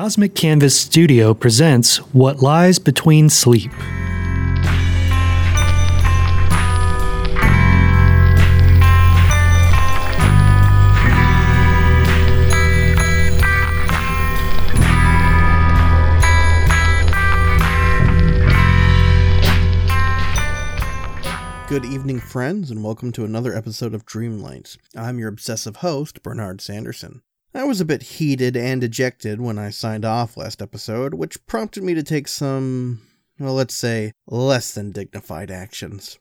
Cosmic Canvas Studio presents What Lies Between Sleep. Good evening, friends, and welcome to another episode of Dreamlights. I'm your obsessive host, Bernard Sanderson. I was a bit heated and dejected when I signed off last episode, which prompted me to take some, well, let's say, less than dignified actions.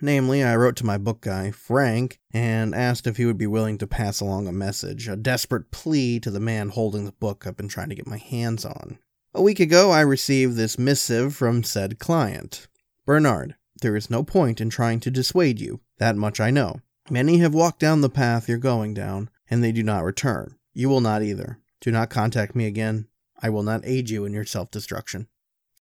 Namely, I wrote to my book guy, Frank, and asked if he would be willing to pass along a message, a desperate plea to the man holding the book I've been trying to get my hands on. A week ago, I received this missive from said client. Bernard, there is no point in trying to dissuade you. That much I know. Many have walked down the path you're going down, and they do not return. You will not either. Do not contact me again. I will not aid you in your self destruction.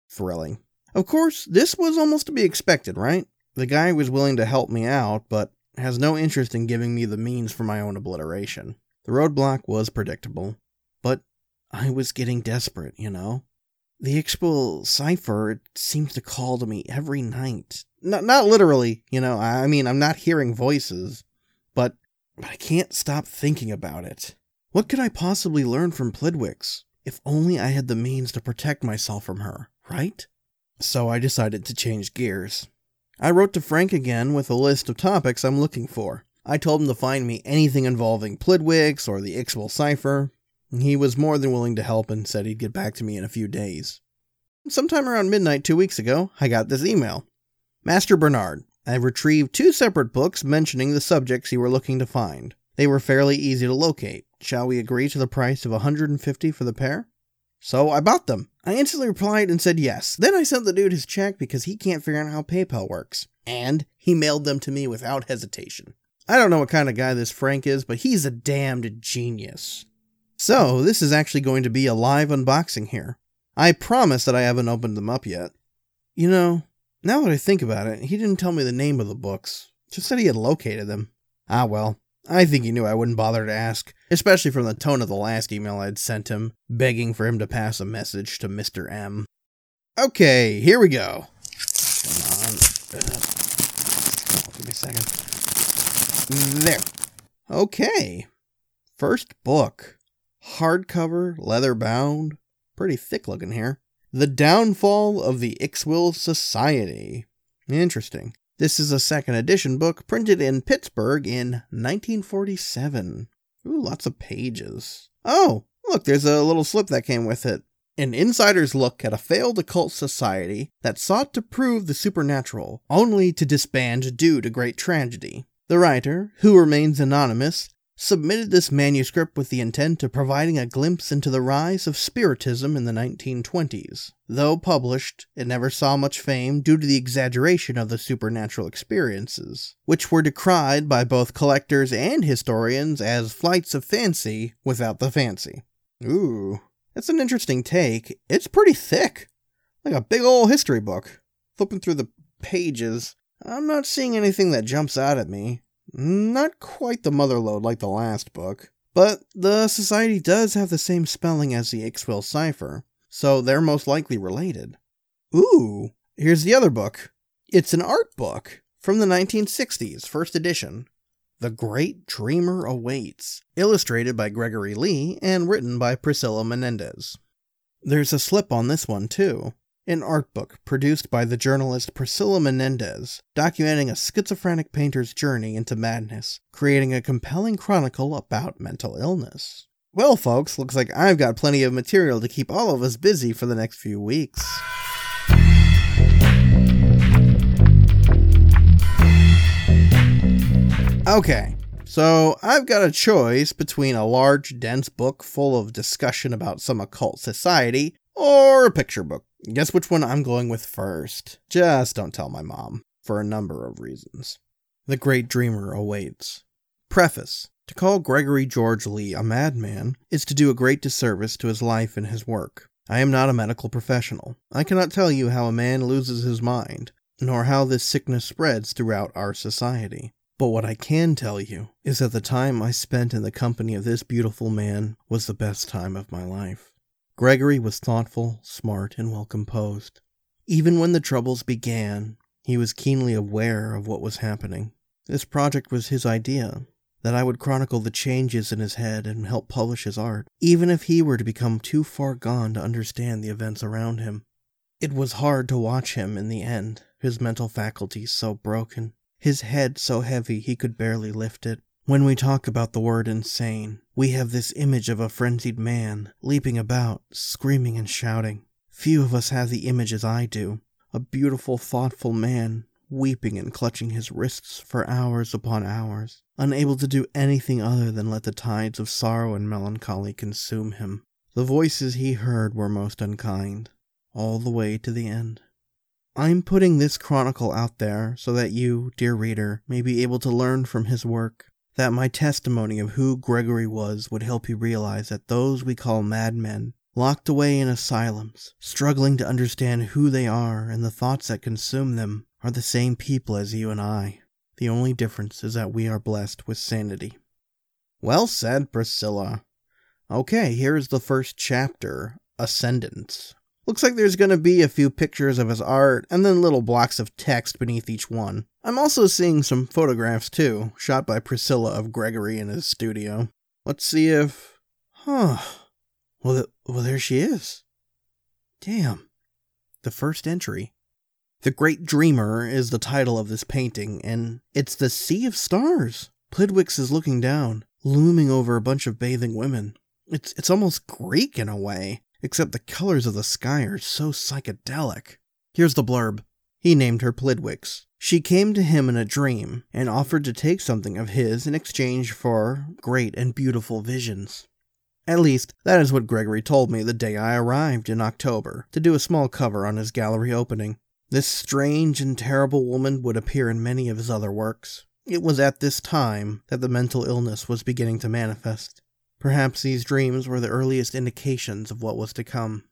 Thrilling. Of course, this was almost to be expected, right? The guy was willing to help me out, but has no interest in giving me the means for my own obliteration. The roadblock was predictable, but I was getting desperate, you know? The Ixwell cipher it seems to call to me every night. Not not literally, you know. I mean, I'm not hearing voices, but but I can't stop thinking about it. What could I possibly learn from Plidwix? If only I had the means to protect myself from her, right? So I decided to change gears. I wrote to Frank again with a list of topics I'm looking for. I told him to find me anything involving Plidwix or the Ixwell cipher, he was more than willing to help and said he'd get back to me in a few days. Sometime around midnight two weeks ago, I got this email. Master Bernard, I've retrieved two separate books mentioning the subjects you were looking to find. They were fairly easy to locate. Shall we agree to the price of 150 for the pair? So I bought them. I instantly replied and said yes. Then I sent the dude his check because he can't figure out how PayPal works. And he mailed them to me without hesitation. I don't know what kind of guy this Frank is, but he's a damned genius. So, this is actually going to be a live unboxing here. I promise that I haven't opened them up yet. You know, now that I think about it, he didn't tell me the name of the books, just said he had located them. Ah well, I think he knew I wouldn't bother to ask, especially from the tone of the last email I'd sent him, begging for him to pass a message to Mr. M. Okay, here we go. Come on. Uh, give me a second. There. Okay. First book hardcover, leather bound, pretty thick looking here. The Downfall of the Ixwell Society. Interesting. This is a second edition book printed in Pittsburgh in 1947. Ooh, lots of pages. Oh, look, there's a little slip that came with it. An insider's look at a failed occult society that sought to prove the supernatural, only to disband due to great tragedy. The writer, who remains anonymous, submitted this manuscript with the intent of providing a glimpse into the rise of Spiritism in the 1920s. Though published, it never saw much fame due to the exaggeration of the supernatural experiences, which were decried by both collectors and historians as flights of fancy without the fancy. Ooh, that's an interesting take. It's pretty thick, like a big old history book. Flipping through the pages, I'm not seeing anything that jumps out at me. Not quite the motherlode like the last book, but the society does have the same spelling as the Ixwell cipher, so they're most likely related. Ooh, here's the other book. It's an art book from the 1960s, first edition. The Great Dreamer Awaits, illustrated by Gregory Lee and written by Priscilla Menendez. There's a slip on this one, too an art book produced by the journalist Priscilla Menendez, documenting a schizophrenic painter's journey into madness, creating a compelling chronicle about mental illness. Well, folks, looks like I've got plenty of material to keep all of us busy for the next few weeks. Okay, so I've got a choice between a large, dense book full of discussion about some occult society or a picture book. Guess which one I'm going with first? Just don't tell my mom, for a number of reasons. The Great Dreamer awaits. Preface To call Gregory George Lee a madman is to do a great disservice to his life and his work. I am not a medical professional. I cannot tell you how a man loses his mind, nor how this sickness spreads throughout our society. But what I can tell you is that the time I spent in the company of this beautiful man was the best time of my life. Gregory was thoughtful, smart, and well composed. Even when the troubles began, he was keenly aware of what was happening. This project was his idea, that I would chronicle the changes in his head and help publish his art, even if he were to become too far gone to understand the events around him. It was hard to watch him in the end, his mental faculties so broken, his head so heavy he could barely lift it. When we talk about the word insane, we have this image of a frenzied man, leaping about, screaming and shouting. Few of us have the image as I do a beautiful, thoughtful man, weeping and clutching his wrists for hours upon hours, unable to do anything other than let the tides of sorrow and melancholy consume him. The voices he heard were most unkind, all the way to the end. I'm putting this chronicle out there so that you, dear reader, may be able to learn from his work, that my testimony of who Gregory was would help you realize that those we call madmen, locked away in asylums, struggling to understand who they are and the thoughts that consume them, are the same people as you and I. The only difference is that we are blessed with sanity. Well said, Priscilla. Okay, here's the first chapter Ascendance. Looks like there's going to be a few pictures of his art and then little blocks of text beneath each one. I'm also seeing some photographs too, shot by Priscilla of Gregory in his studio. Let's see if. Huh. Well, well, there she is. Damn. The first entry. The Great Dreamer is the title of this painting, and it's the Sea of Stars. Plidwicks is looking down, looming over a bunch of bathing women. It's, it's almost Greek in a way except the colors of the sky are so psychedelic. Here's the blurb. He named her Plidwicks. She came to him in a dream and offered to take something of his in exchange for great and beautiful visions. At least, that is what Gregory told me the day I arrived in October to do a small cover on his gallery opening. This strange and terrible woman would appear in many of his other works. It was at this time that the mental illness was beginning to manifest. Perhaps these dreams were the earliest indications of what was to come.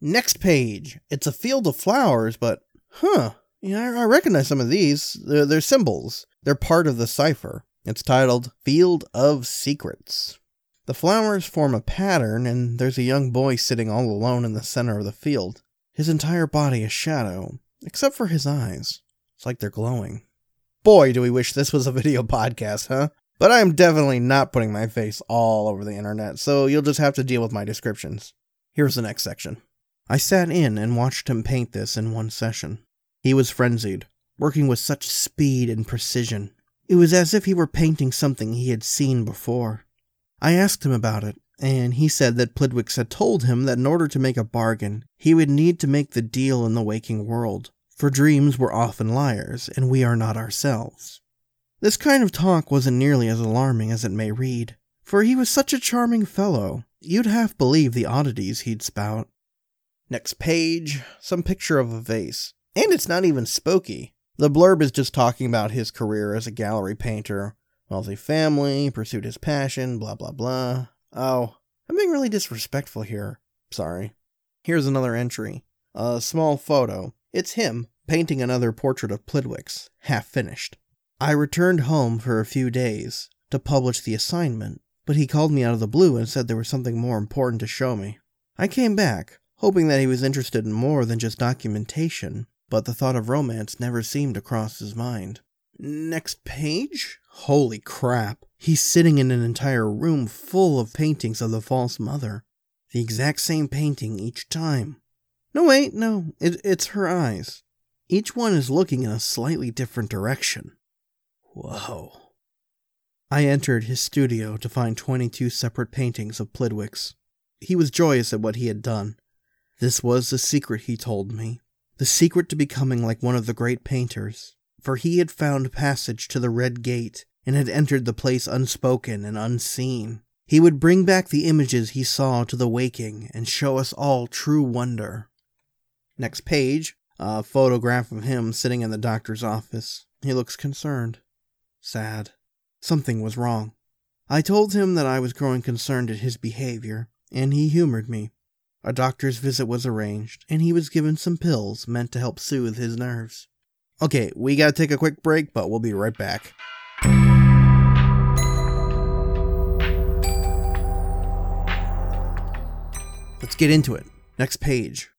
Next page. It's a field of flowers, but, huh, yeah, I, recognize some of these. They're, they're symbols. They're part of the cipher. It's titled Field of Secrets. The flowers form a pattern, and there's a young boy sitting all alone in the center of the field. His entire body is shadow, except for his eyes. It's like they're glowing. Boy, do we wish this was a video podcast, huh? But I am definitely not putting my face all over the internet, so you'll just have to deal with my descriptions. Here's the next section. I sat in and watched him paint this in one session. He was frenzied, working with such speed and precision. It was as if he were painting something he had seen before. I asked him about it, and he said that Plidwicks had told him that in order to make a bargain, he would need to make the deal in the waking world, for dreams were often liars, and we are not ourselves. This kind of talk wasn't nearly as alarming as it may read, for he was such a charming fellow, you'd half believe the oddities he'd spout. Next page, some picture of a vase. And it's not even spooky. The blurb is just talking about his career as a gallery painter. Wealthy family, pursued his passion, blah blah blah. Oh, I'm being really disrespectful here. Sorry. Here's another entry. A small photo. It's him painting another portrait of Plidwicks, half finished. I returned home for a few days to publish the assignment, but he called me out of the blue and said there was something more important to show me. I came back, hoping that he was interested in more than just documentation, but the thought of romance never seemed to cross his mind. Next page? Holy crap. He's sitting in an entire room full of paintings of the false mother. The exact same painting each time. No, wait, no, it, it's her eyes. Each one is looking in a slightly different direction. Whoa. I entered his studio to find 22 separate paintings of Plidwicks. He was joyous at what he had done. This was the secret, he told me. The secret to becoming like one of the great painters. For he had found passage to the Red Gate and had entered the place unspoken and unseen. He would bring back the images he saw to the waking and show us all true wonder. Next page, a photograph of him sitting in the doctor's office. He looks concerned sad. Something was wrong. I told him that I was growing concerned at his behavior, and he humored me. A doctor's visit was arranged, and he was given some pills meant to help soothe his nerves. Okay, we gotta take a quick break, but we'll be right back. Let's get into it. Next page.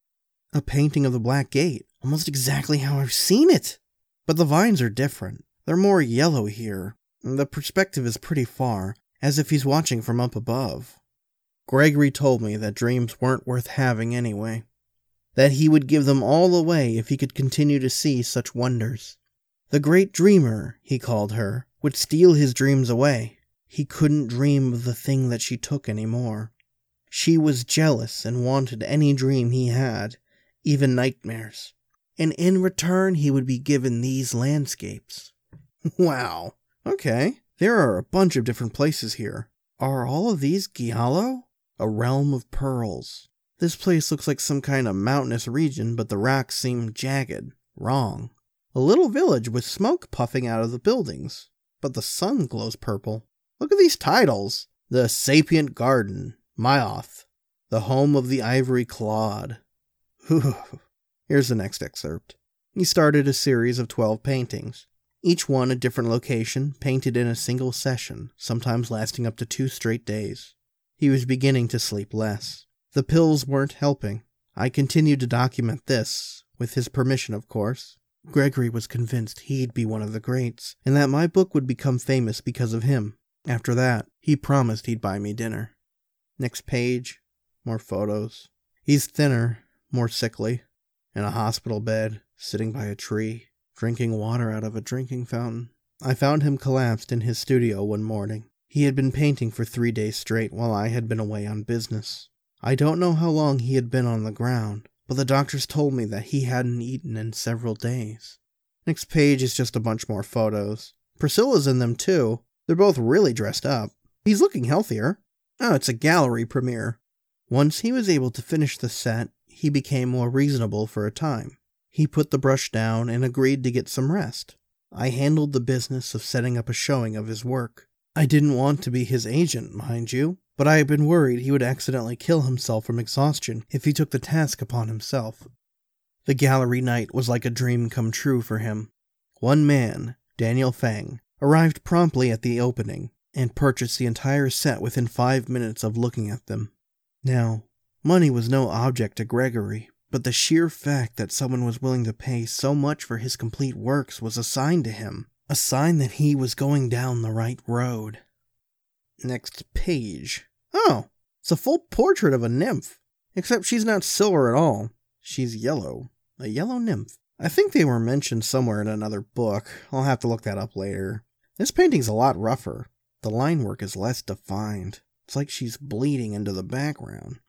A painting of the Black Gate, almost exactly how I've seen it. But the vines are different. They're more yellow here. The perspective is pretty far, as if he's watching from up above. Gregory told me that dreams weren't worth having anyway. That he would give them all away if he could continue to see such wonders. The great dreamer, he called her, would steal his dreams away. He couldn't dream of the thing that she took any more. She was jealous and wanted any dream he had, even nightmares. And in return, he would be given these landscapes. wow. Okay. There are a bunch of different places here. Are all of these Giallo? A realm of pearls. This place looks like some kind of mountainous region, but the rocks seem jagged. Wrong. A little village with smoke puffing out of the buildings, but the sun glows purple. Look at these titles The Sapient Garden, Maioth, the home of the ivory clawed. Here's the next excerpt. He started a series of 12 paintings, each one a different location, painted in a single session, sometimes lasting up to two straight days. He was beginning to sleep less. The pills weren't helping. I continued to document this, with his permission, of course. Gregory was convinced he'd be one of the greats, and that my book would become famous because of him. After that, he promised he'd buy me dinner. Next page, more photos. He's thinner, more sickly, in a hospital bed, sitting by a tree, drinking water out of a drinking fountain. I found him collapsed in his studio one morning. He had been painting for three days straight while I had been away on business. I don't know how long he had been on the ground, but the doctors told me that he hadn't eaten in several days. Next page is just a bunch more photos. Priscilla's in them too. They're both really dressed up. He's looking healthier. Oh, it's a gallery premiere. Once he was able to finish the set, he became more reasonable for a time. He put the brush down and agreed to get some rest. I handled the business of setting up a showing of his work. I didn't want to be his agent, mind you, but I had been worried he would accidentally kill himself from exhaustion if he took the task upon himself. The gallery night was like a dream come true for him. One man, Daniel Fang, arrived promptly at the opening and purchased the entire set within five minutes of looking at them. Now, money was no object to Gregory, but the sheer fact that someone was willing to pay so much for his complete works was a sign to him, a sign that he was going down the right road. Next page. Oh, it's a full portrait of a nymph, except she's not silver at all. She's yellow. A yellow nymph. I think they were mentioned somewhere in another book. I'll have to look that up later. This painting's a lot rougher. The line work is less defined. It's like she's bleeding into the background.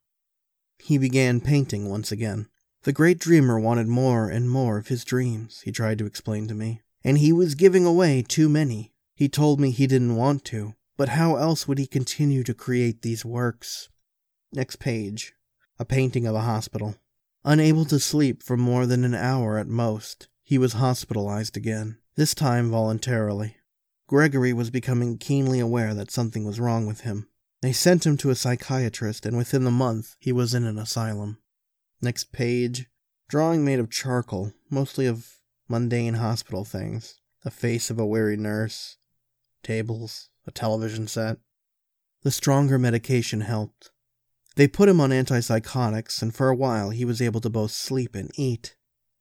He began painting once again. The great dreamer wanted more and more of his dreams, he tried to explain to me, and he was giving away too many. He told me he didn't want to, but how else would he continue to create these works? Next page. A painting of a hospital. Unable to sleep for more than an hour at most, he was hospitalized again, this time voluntarily. Gregory was becoming keenly aware that something was wrong with him. They sent him to a psychiatrist, and within the month, he was in an asylum. Next page drawing made of charcoal, mostly of mundane hospital things the face of a weary nurse, tables, a television set. The stronger medication helped. They put him on antipsychotics, and for a while he was able to both sleep and eat.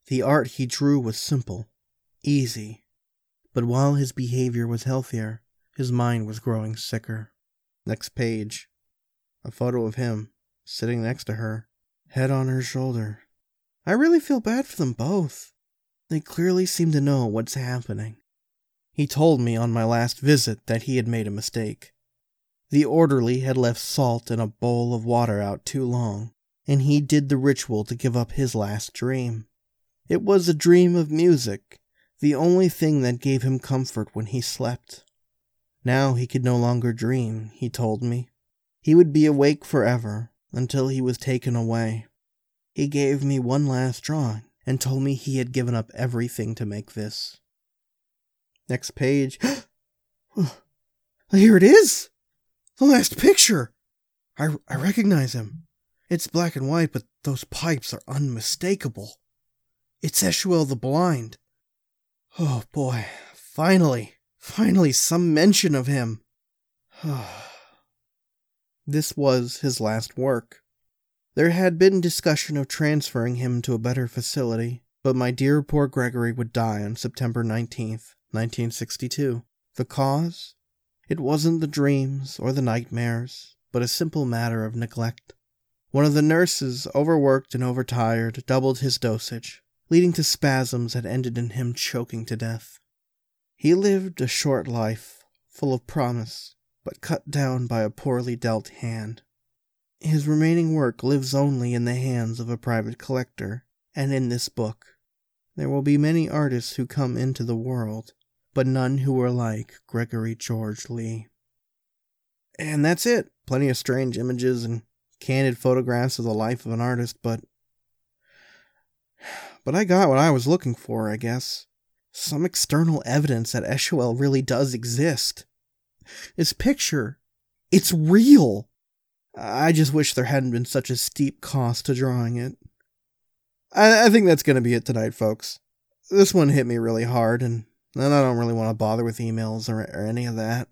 The art he drew was simple, easy, but while his behavior was healthier, his mind was growing sicker. Next page. A photo of him, sitting next to her, head on her shoulder. I really feel bad for them both. They clearly seem to know what's happening. He told me on my last visit that he had made a mistake. The orderly had left salt in a bowl of water out too long, and he did the ritual to give up his last dream. It was a dream of music, the only thing that gave him comfort when he slept. Now he could no longer dream, he told me. He would be awake forever until he was taken away. He gave me one last drawing and told me he had given up everything to make this. Next page. Here it is! The last picture! I, I recognize him. It's black and white, but those pipes are unmistakable. It's Eschuel the Blind. Oh boy, finally! Finally, some mention of him. this was his last work. There had been discussion of transferring him to a better facility, but my dear poor Gregory would die on September 19th, 1962. The cause? It wasn't the dreams or the nightmares, but a simple matter of neglect. One of the nurses, overworked and overtired, doubled his dosage, leading to spasms that ended in him choking to death. He lived a short life, full of promise, but cut down by a poorly dealt hand. His remaining work lives only in the hands of a private collector, and in this book. There will be many artists who come into the world, but none who are like Gregory George Lee. And that's it. Plenty of strange images and candid photographs of the life of an artist, but. But I got what I was looking for, I guess. Some external evidence that Eschuel really does exist. This picture, it's real. I just wish there hadn't been such a steep cost to drawing it. I, I think that's going to be it tonight, folks. This one hit me really hard, and then I don't really want to bother with emails or, or any of that.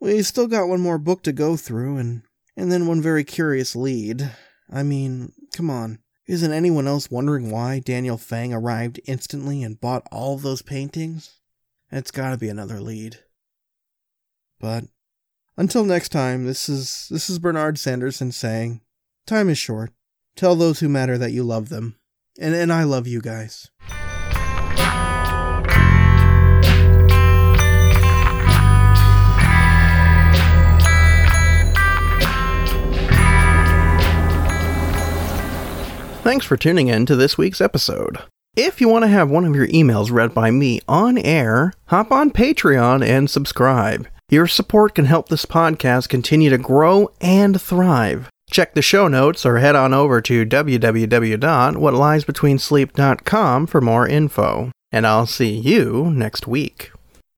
We still got one more book to go through, and, and then one very curious lead. I mean, come on. Isn't anyone else wondering why Daniel Fang arrived instantly and bought all those paintings? It's gotta be another lead. But until next time, this is this is Bernard Sanderson saying, time is short. Tell those who matter that you love them. And and I love you guys. Thanks for tuning in to this week's episode. If you want to have one of your emails read by me on air, hop on Patreon and subscribe. Your support can help this podcast continue to grow and thrive. Check the show notes or head on over to www.whatliesbetweensleep.com for more info. And I'll see you next week.